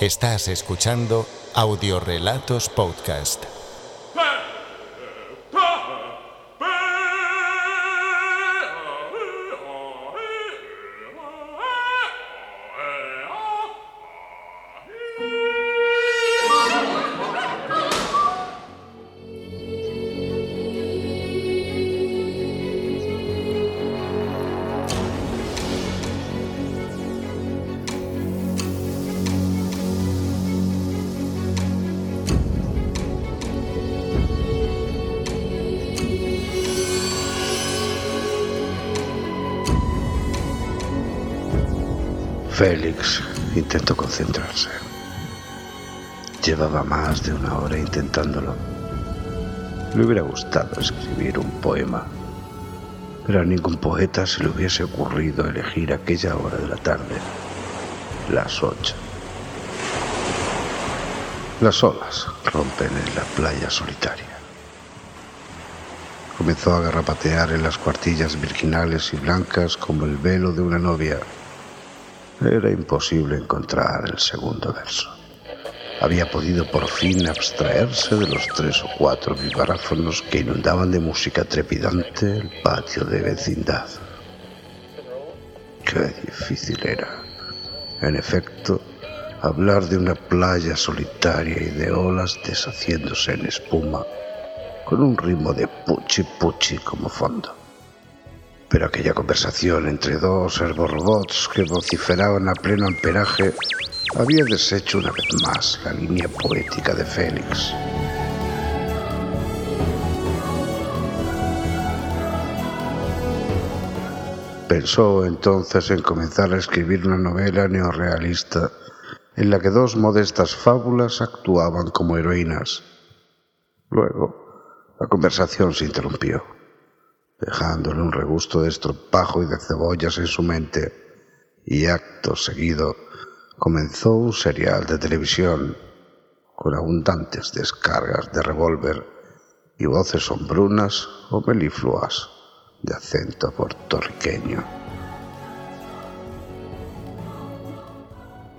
Estás escuchando Audiorelatos Podcast. Félix intentó concentrarse. Llevaba más de una hora intentándolo. Le hubiera gustado escribir un poema, pero a ningún poeta se le hubiese ocurrido elegir aquella hora de la tarde, las ocho. Las olas rompen en la playa solitaria. Comenzó a garrapatear en las cuartillas virginales y blancas como el velo de una novia era imposible encontrar el segundo verso. Había podido por fin abstraerse de los tres o cuatro vibráfonos que inundaban de música trepidante el patio de vecindad. Qué difícil era, en efecto, hablar de una playa solitaria y de olas deshaciéndose en espuma, con un ritmo de puchi puchi como fondo. Pero aquella conversación entre dos herborobots que vociferaban a pleno amperaje había deshecho una vez más la línea poética de Félix. Pensó entonces en comenzar a escribir una novela neorrealista en la que dos modestas fábulas actuaban como heroínas. Luego, la conversación se interrumpió dejándole un regusto de estropajo y de cebollas en su mente, y acto seguido comenzó un serial de televisión con abundantes descargas de revólver y voces sombrunas o melifluas de acento puertorriqueño.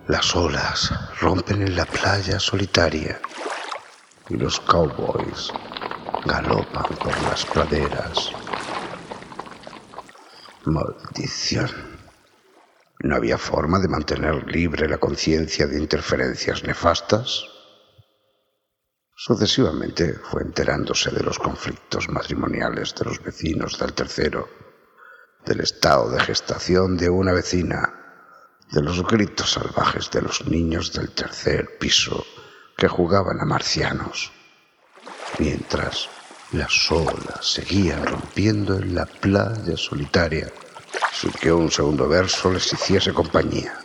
Las olas rompen en la playa solitaria y los cowboys galopan por las praderas Maldición. ¿No había forma de mantener libre la conciencia de interferencias nefastas? Sucesivamente fue enterándose de los conflictos matrimoniales de los vecinos del tercero, del estado de gestación de una vecina, de los gritos salvajes de los niños del tercer piso que jugaban a marcianos, mientras las olas seguían rompiendo en la playa solitaria sin que un segundo verso les hiciese compañía.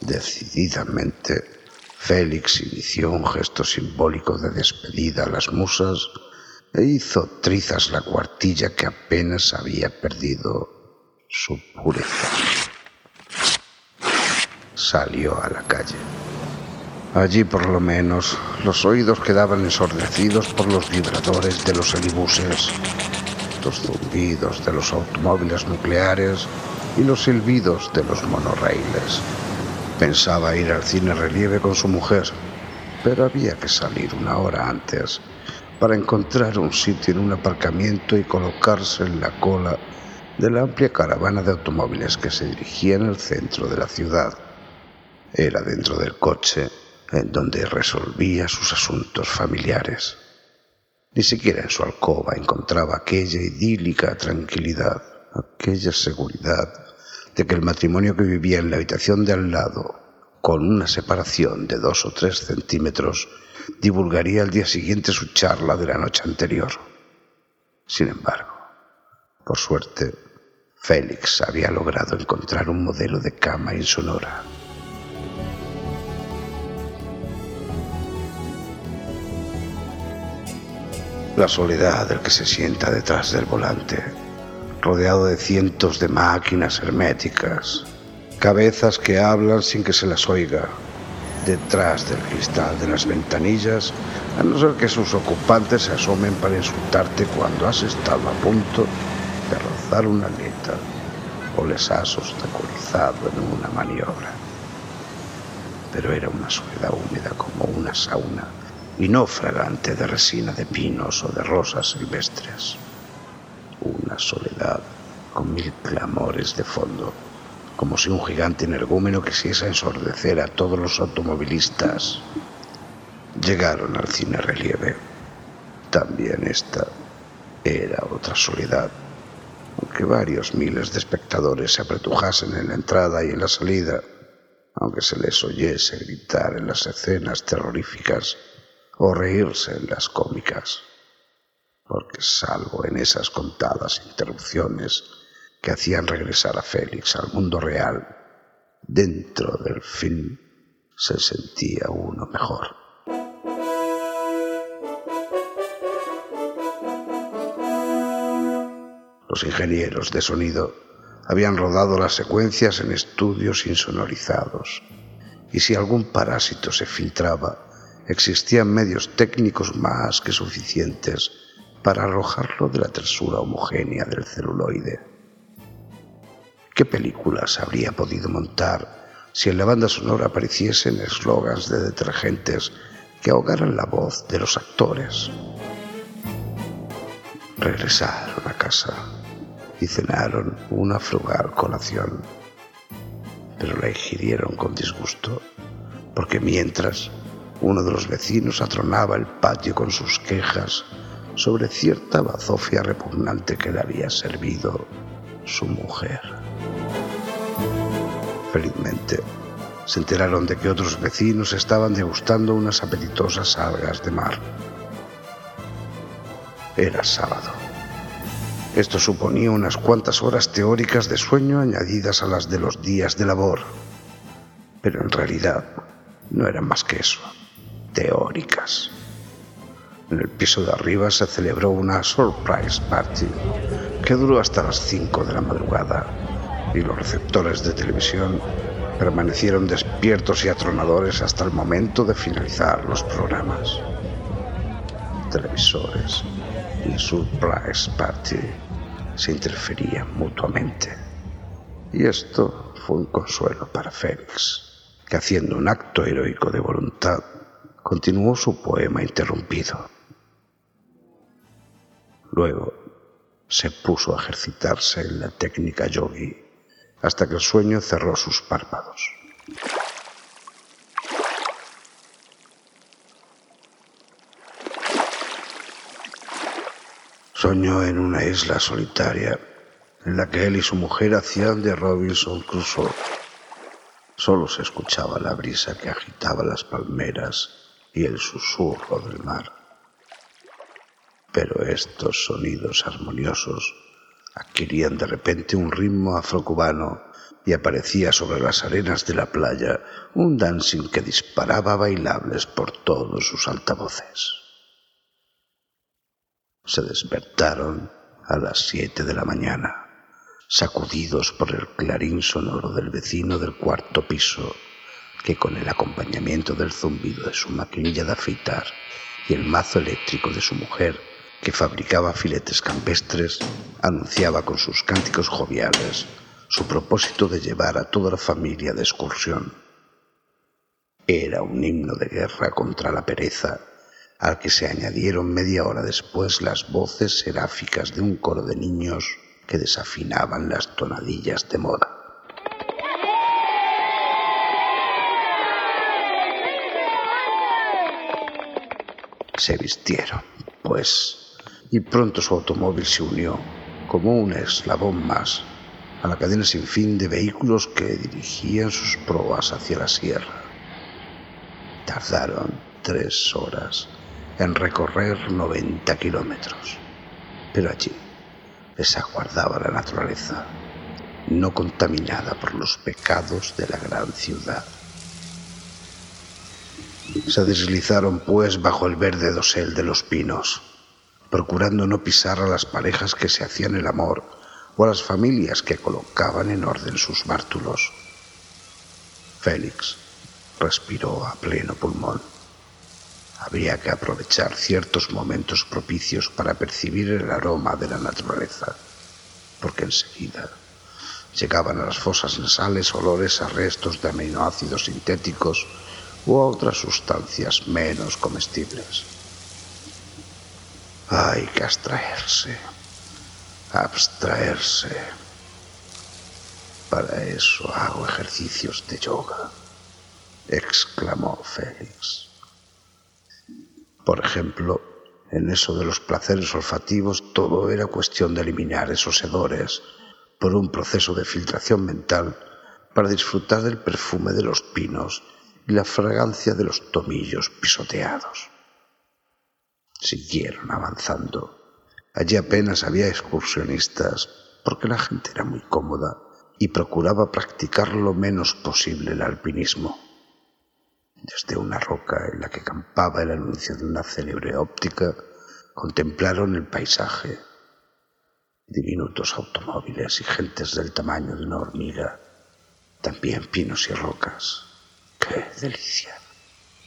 Decididamente, Félix inició un gesto simbólico de despedida a las musas e hizo trizas la cuartilla que apenas había perdido su pureza. Salió a la calle. Allí por lo menos los oídos quedaban ensordecidos por los vibradores de los helibuses, los zumbidos de los automóviles nucleares y los silbidos de los monorraíles. Pensaba ir al cine relieve con su mujer, pero había que salir una hora antes para encontrar un sitio en un aparcamiento y colocarse en la cola de la amplia caravana de automóviles que se dirigía al centro de la ciudad. Era dentro del coche donde resolvía sus asuntos familiares. Ni siquiera en su alcoba encontraba aquella idílica tranquilidad, aquella seguridad de que el matrimonio que vivía en la habitación de al lado, con una separación de dos o tres centímetros, divulgaría al día siguiente su charla de la noche anterior. Sin embargo, por suerte, Félix había logrado encontrar un modelo de cama insonora. La soledad del que se sienta detrás del volante, rodeado de cientos de máquinas herméticas, cabezas que hablan sin que se las oiga, detrás del cristal de las ventanillas, a no ser que sus ocupantes se asomen para insultarte cuando has estado a punto de rozar una aleta o les has obstaculizado en una maniobra. pero era una soledad húmeda como una sauna y no fragante de resina de pinos o de rosas silvestres. Una soledad con mil clamores de fondo, como si un gigante energúmeno quisiese ensordecer a todos los automovilistas. Llegaron al cine relieve. También esta era otra soledad, aunque varios miles de espectadores se apretujasen en la entrada y en la salida, aunque se les oyese gritar en las escenas terroríficas o reírse en las cómicas, porque salvo en esas contadas interrupciones que hacían regresar a Félix al mundo real, dentro del film se sentía uno mejor. Los ingenieros de sonido habían rodado las secuencias en estudios insonorizados, y si algún parásito se filtraba, existían medios técnicos más que suficientes para arrojarlo de la tersura homogénea del celuloide. ¿Qué películas habría podido montar si en la banda sonora apareciesen eslogans de detergentes que ahogaran la voz de los actores? Regresaron a casa y cenaron una frugal colación, pero la ingirieron con disgusto, porque mientras uno de los vecinos atronaba el patio con sus quejas sobre cierta bazofia repugnante que le había servido su mujer. Felizmente, se enteraron de que otros vecinos estaban degustando unas apetitosas algas de mar. Era sábado. Esto suponía unas cuantas horas teóricas de sueño añadidas a las de los días de labor. Pero en realidad no eran más que eso teóricas. En el piso de arriba se celebró una surprise party que duró hasta las 5 de la madrugada y los receptores de televisión permanecieron despiertos y atronadores hasta el momento de finalizar los programas. Televisores y surprise party se interferían mutuamente. Y esto fue un consuelo para Félix, que haciendo un acto heroico de voluntad, continuó su poema interrumpido. Luego se puso a ejercitarse en la técnica yogi hasta que el sueño cerró sus párpados. Soñó en una isla solitaria en la que él y su mujer hacían de Robinson Crusoe. Solo se escuchaba la brisa que agitaba las palmeras y el susurro del mar. Pero estos sonidos armoniosos adquirían de repente un ritmo afrocubano y aparecía sobre las arenas de la playa un dancing que disparaba bailables por todos sus altavoces. Se despertaron a las siete de la mañana, sacudidos por el clarín sonoro del vecino del cuarto piso que con el acompañamiento del zumbido de su maquinilla de afeitar y el mazo eléctrico de su mujer, que fabricaba filetes campestres, anunciaba con sus cánticos joviales su propósito de llevar a toda la familia de excursión. Era un himno de guerra contra la pereza, al que se añadieron media hora después las voces seráficas de un coro de niños que desafinaban las tonadillas de moda. Se vistieron, pues, y pronto su automóvil se unió, como un eslabón más, a la cadena sin fin de vehículos que dirigían sus proas hacia la sierra. Tardaron tres horas en recorrer 90 kilómetros, pero allí les aguardaba la naturaleza, no contaminada por los pecados de la gran ciudad. Se deslizaron, pues, bajo el verde dosel de los pinos, procurando no pisar a las parejas que se hacían el amor o a las familias que colocaban en orden sus bártulos. Félix respiró a pleno pulmón. Habría que aprovechar ciertos momentos propicios para percibir el aroma de la naturaleza, porque enseguida llegaban a las fosas nasales olores a restos de aminoácidos sintéticos u otras sustancias menos comestibles. Hay que abstraerse, abstraerse. Para eso hago ejercicios de yoga, exclamó Félix. Por ejemplo, en eso de los placeres olfativos todo era cuestión de eliminar esos hedores por un proceso de filtración mental para disfrutar del perfume de los pinos y la fragancia de los tomillos pisoteados. Siguieron avanzando. Allí apenas había excursionistas porque la gente era muy cómoda y procuraba practicar lo menos posible el alpinismo. Desde una roca en la que campaba el anuncio de una célebre óptica, contemplaron el paisaje. Diminutos automóviles y gentes del tamaño de una hormiga, también pinos y rocas. ¡Qué delicia!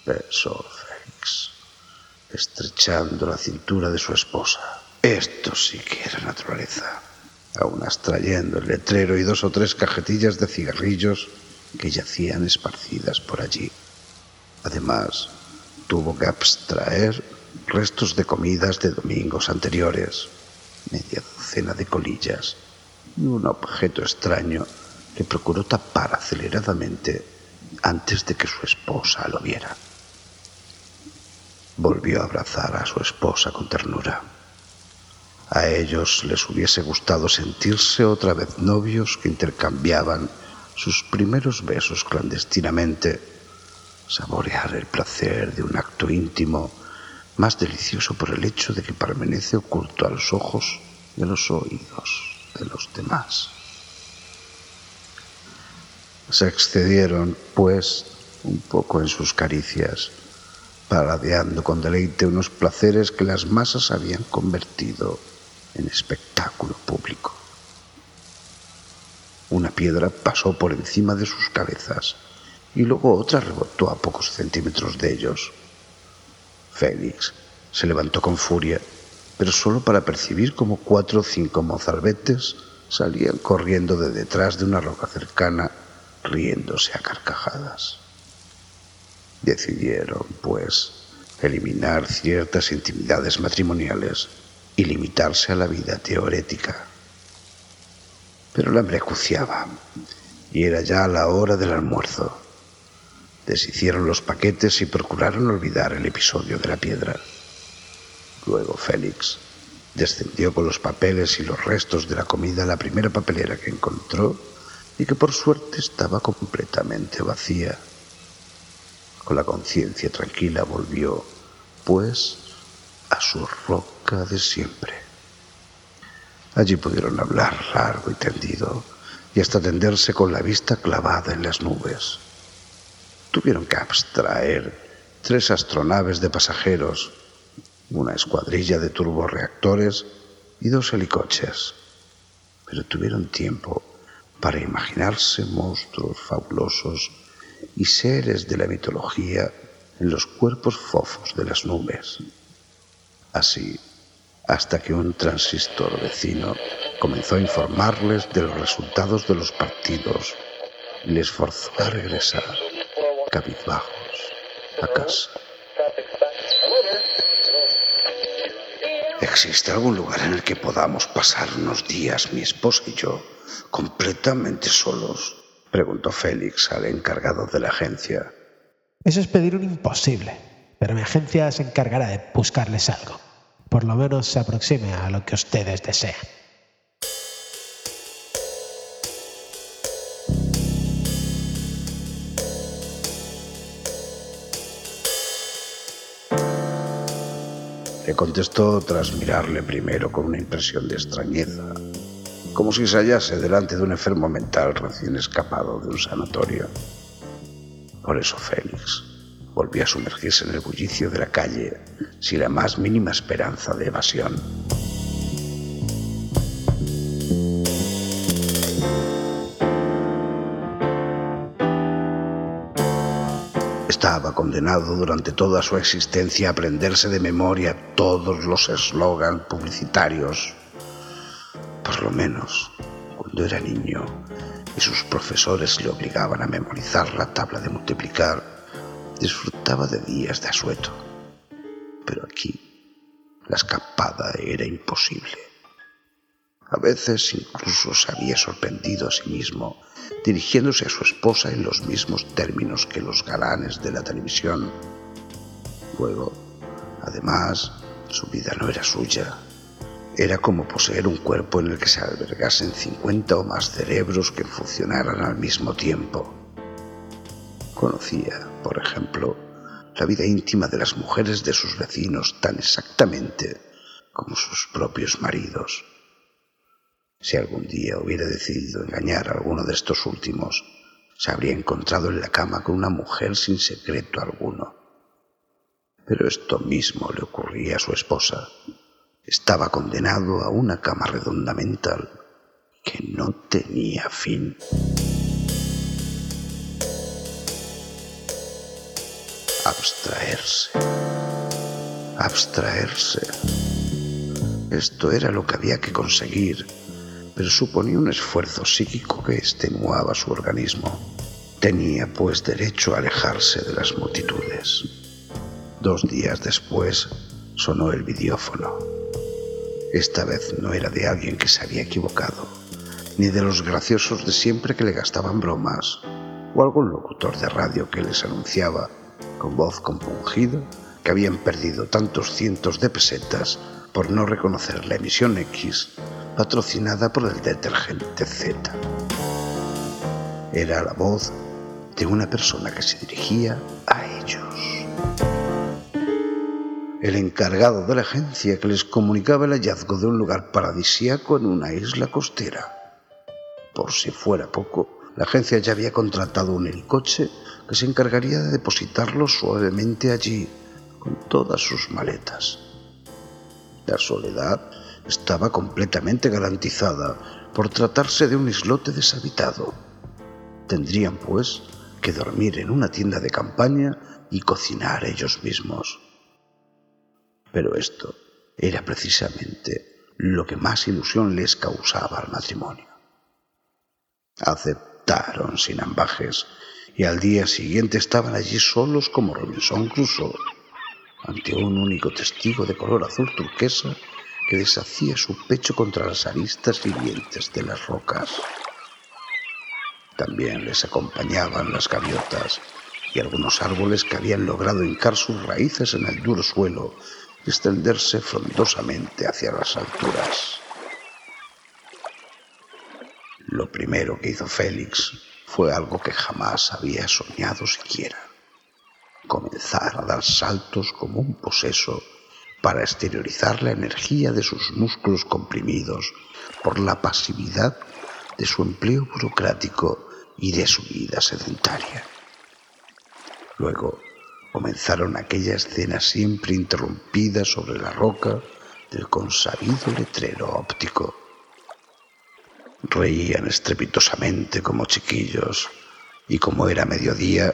pensó Félix, estrechando la cintura de su esposa. Esto sí que era naturaleza. Aún extrayendo el letrero y dos o tres cajetillas de cigarrillos que yacían esparcidas por allí. Además, tuvo que abstraer restos de comidas de domingos anteriores, media docena de colillas y un objeto extraño que procuró tapar aceleradamente antes de que su esposa lo viera. Volvió a abrazar a su esposa con ternura. A ellos les hubiese gustado sentirse otra vez novios que intercambiaban sus primeros besos clandestinamente saborear el placer de un acto íntimo más delicioso por el hecho de que permanece oculto a los ojos y a los oídos de los demás. Se excedieron, pues, un poco en sus caricias, paradeando con deleite unos placeres que las masas habían convertido en espectáculo público. Una piedra pasó por encima de sus cabezas y luego otra rebotó a pocos centímetros de ellos. Félix se levantó con furia, pero solo para percibir como cuatro o cinco mozalbetes salían corriendo de detrás de una roca cercana, riéndose a carcajadas. Decidieron, pues, eliminar ciertas intimidades matrimoniales y limitarse a la vida teorética. Pero la hambre acuciaba y era ya la hora del almuerzo. Deshicieron los paquetes y procuraron olvidar el episodio de la piedra. Luego Félix descendió con los papeles y los restos de la comida a la primera papelera que encontró y que por suerte estaba completamente vacía. Con la conciencia tranquila volvió, pues, a su roca de siempre. Allí pudieron hablar largo y tendido y hasta tenderse con la vista clavada en las nubes tuvieron que abstraer tres astronaves de pasajeros, una escuadrilla de turborreactores y dos helicoches. Pero tuvieron tiempo para imaginarse monstruos fabulosos y seres de la mitología en los cuerpos fofos de las nubes. Así, hasta que un transistor vecino comenzó a informarles de los resultados de los partidos y les forzó a regresar cabizbajos a casa. ¿Existe algún lugar en el que podamos pasar unos días, mi esposa y yo, completamente solos? Preguntó Félix al encargado de la agencia. Eso es pedir un imposible, pero mi agencia se encargará de buscarles algo. Por lo menos se aproxime a lo que ustedes desean. Contestó tras mirarle primero con una impresión de extrañeza, como si se hallase delante de un enfermo mental recién escapado de un sanatorio. Por eso Félix volvió a sumergirse en el bullicio de la calle sin la más mínima esperanza de evasión. Condenado durante toda su existencia a aprenderse de memoria todos los eslogans publicitarios. Por lo menos, cuando era niño y sus profesores le obligaban a memorizar la tabla de multiplicar, disfrutaba de días de asueto. Pero aquí la escapada era imposible. A veces incluso se había sorprendido a sí mismo dirigiéndose a su esposa en los mismos términos que los galanes de la televisión. Luego, además, su vida no era suya. Era como poseer un cuerpo en el que se albergasen 50 o más cerebros que funcionaran al mismo tiempo. Conocía, por ejemplo, la vida íntima de las mujeres de sus vecinos tan exactamente como sus propios maridos. Si algún día hubiera decidido engañar a alguno de estos últimos, se habría encontrado en la cama con una mujer sin secreto alguno. Pero esto mismo le ocurría a su esposa. Estaba condenado a una cama redonda mental que no tenía fin. Abstraerse. Abstraerse. Esto era lo que había que conseguir pero suponía un esfuerzo psíquico que extenuaba su organismo. Tenía, pues, derecho a alejarse de las multitudes. Dos días después sonó el vidiófono. Esta vez no era de alguien que se había equivocado, ni de los graciosos de siempre que le gastaban bromas, o algún locutor de radio que les anunciaba, con voz compungida, que habían perdido tantos cientos de pesetas por no reconocer la emisión X patrocinada por el detergente Z. Era la voz de una persona que se dirigía a ellos. El encargado de la agencia que les comunicaba el hallazgo de un lugar paradisíaco en una isla costera. Por si fuera poco, la agencia ya había contratado un helicoche que se encargaría de depositarlo suavemente allí, con todas sus maletas. La soledad estaba completamente garantizada por tratarse de un islote deshabitado. Tendrían, pues, que dormir en una tienda de campaña y cocinar ellos mismos. Pero esto era precisamente lo que más ilusión les causaba al matrimonio. Aceptaron sin ambajes y al día siguiente estaban allí solos como Robinson Crusoe, ante un único testigo de color azul turquesa que deshacía su pecho contra las aristas vivientes de las rocas. También les acompañaban las gaviotas y algunos árboles que habían logrado hincar sus raíces en el duro suelo y extenderse frondosamente hacia las alturas. Lo primero que hizo Félix fue algo que jamás había soñado siquiera. Comenzar a dar saltos como un poseso para exteriorizar la energía de sus músculos comprimidos por la pasividad de su empleo burocrático y de su vida sedentaria. Luego comenzaron aquella escena siempre interrumpida sobre la roca del consabido letrero óptico. Reían estrepitosamente como chiquillos y como era mediodía,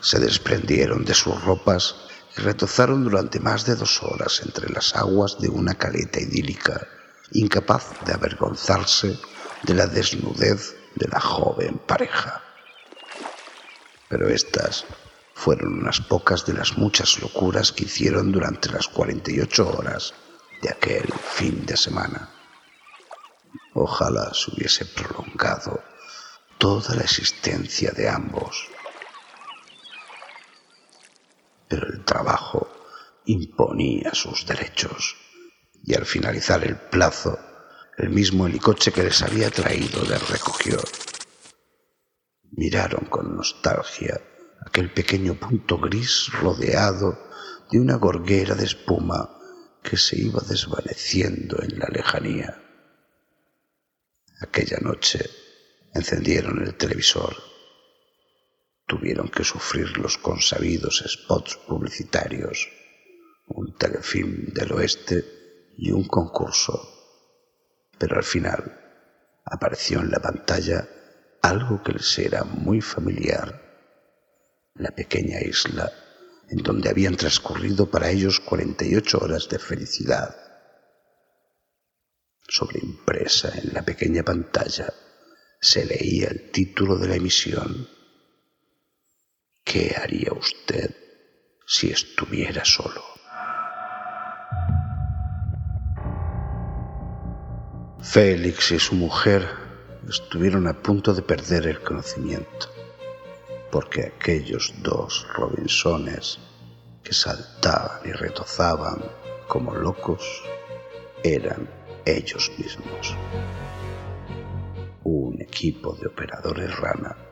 se desprendieron de sus ropas y retozaron durante más de dos horas entre las aguas de una caleta idílica, incapaz de avergonzarse de la desnudez de la joven pareja. Pero estas fueron unas pocas de las muchas locuras que hicieron durante las 48 horas de aquel fin de semana. Ojalá se hubiese prolongado toda la existencia de ambos pero el trabajo imponía sus derechos. Y al finalizar el plazo, el mismo helicoche que les había traído les recogió. Miraron con nostalgia aquel pequeño punto gris rodeado de una gorguera de espuma que se iba desvaneciendo en la lejanía. Aquella noche encendieron el televisor tuvieron que sufrir los consabidos spots publicitarios, un telefilm del oeste y un concurso. Pero al final apareció en la pantalla algo que les era muy familiar, la pequeña isla en donde habían transcurrido para ellos 48 horas de felicidad. Sobreimpresa en la pequeña pantalla se leía el título de la emisión. ¿Qué haría usted si estuviera solo? Félix y su mujer estuvieron a punto de perder el conocimiento, porque aquellos dos Robinsones que saltaban y retozaban como locos eran ellos mismos. Un equipo de operadores rana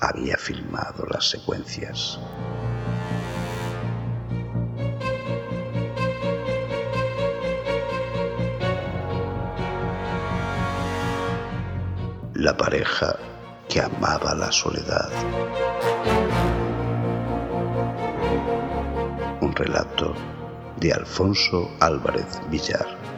había filmado las secuencias. La pareja que amaba la soledad. Un relato de Alfonso Álvarez Villar.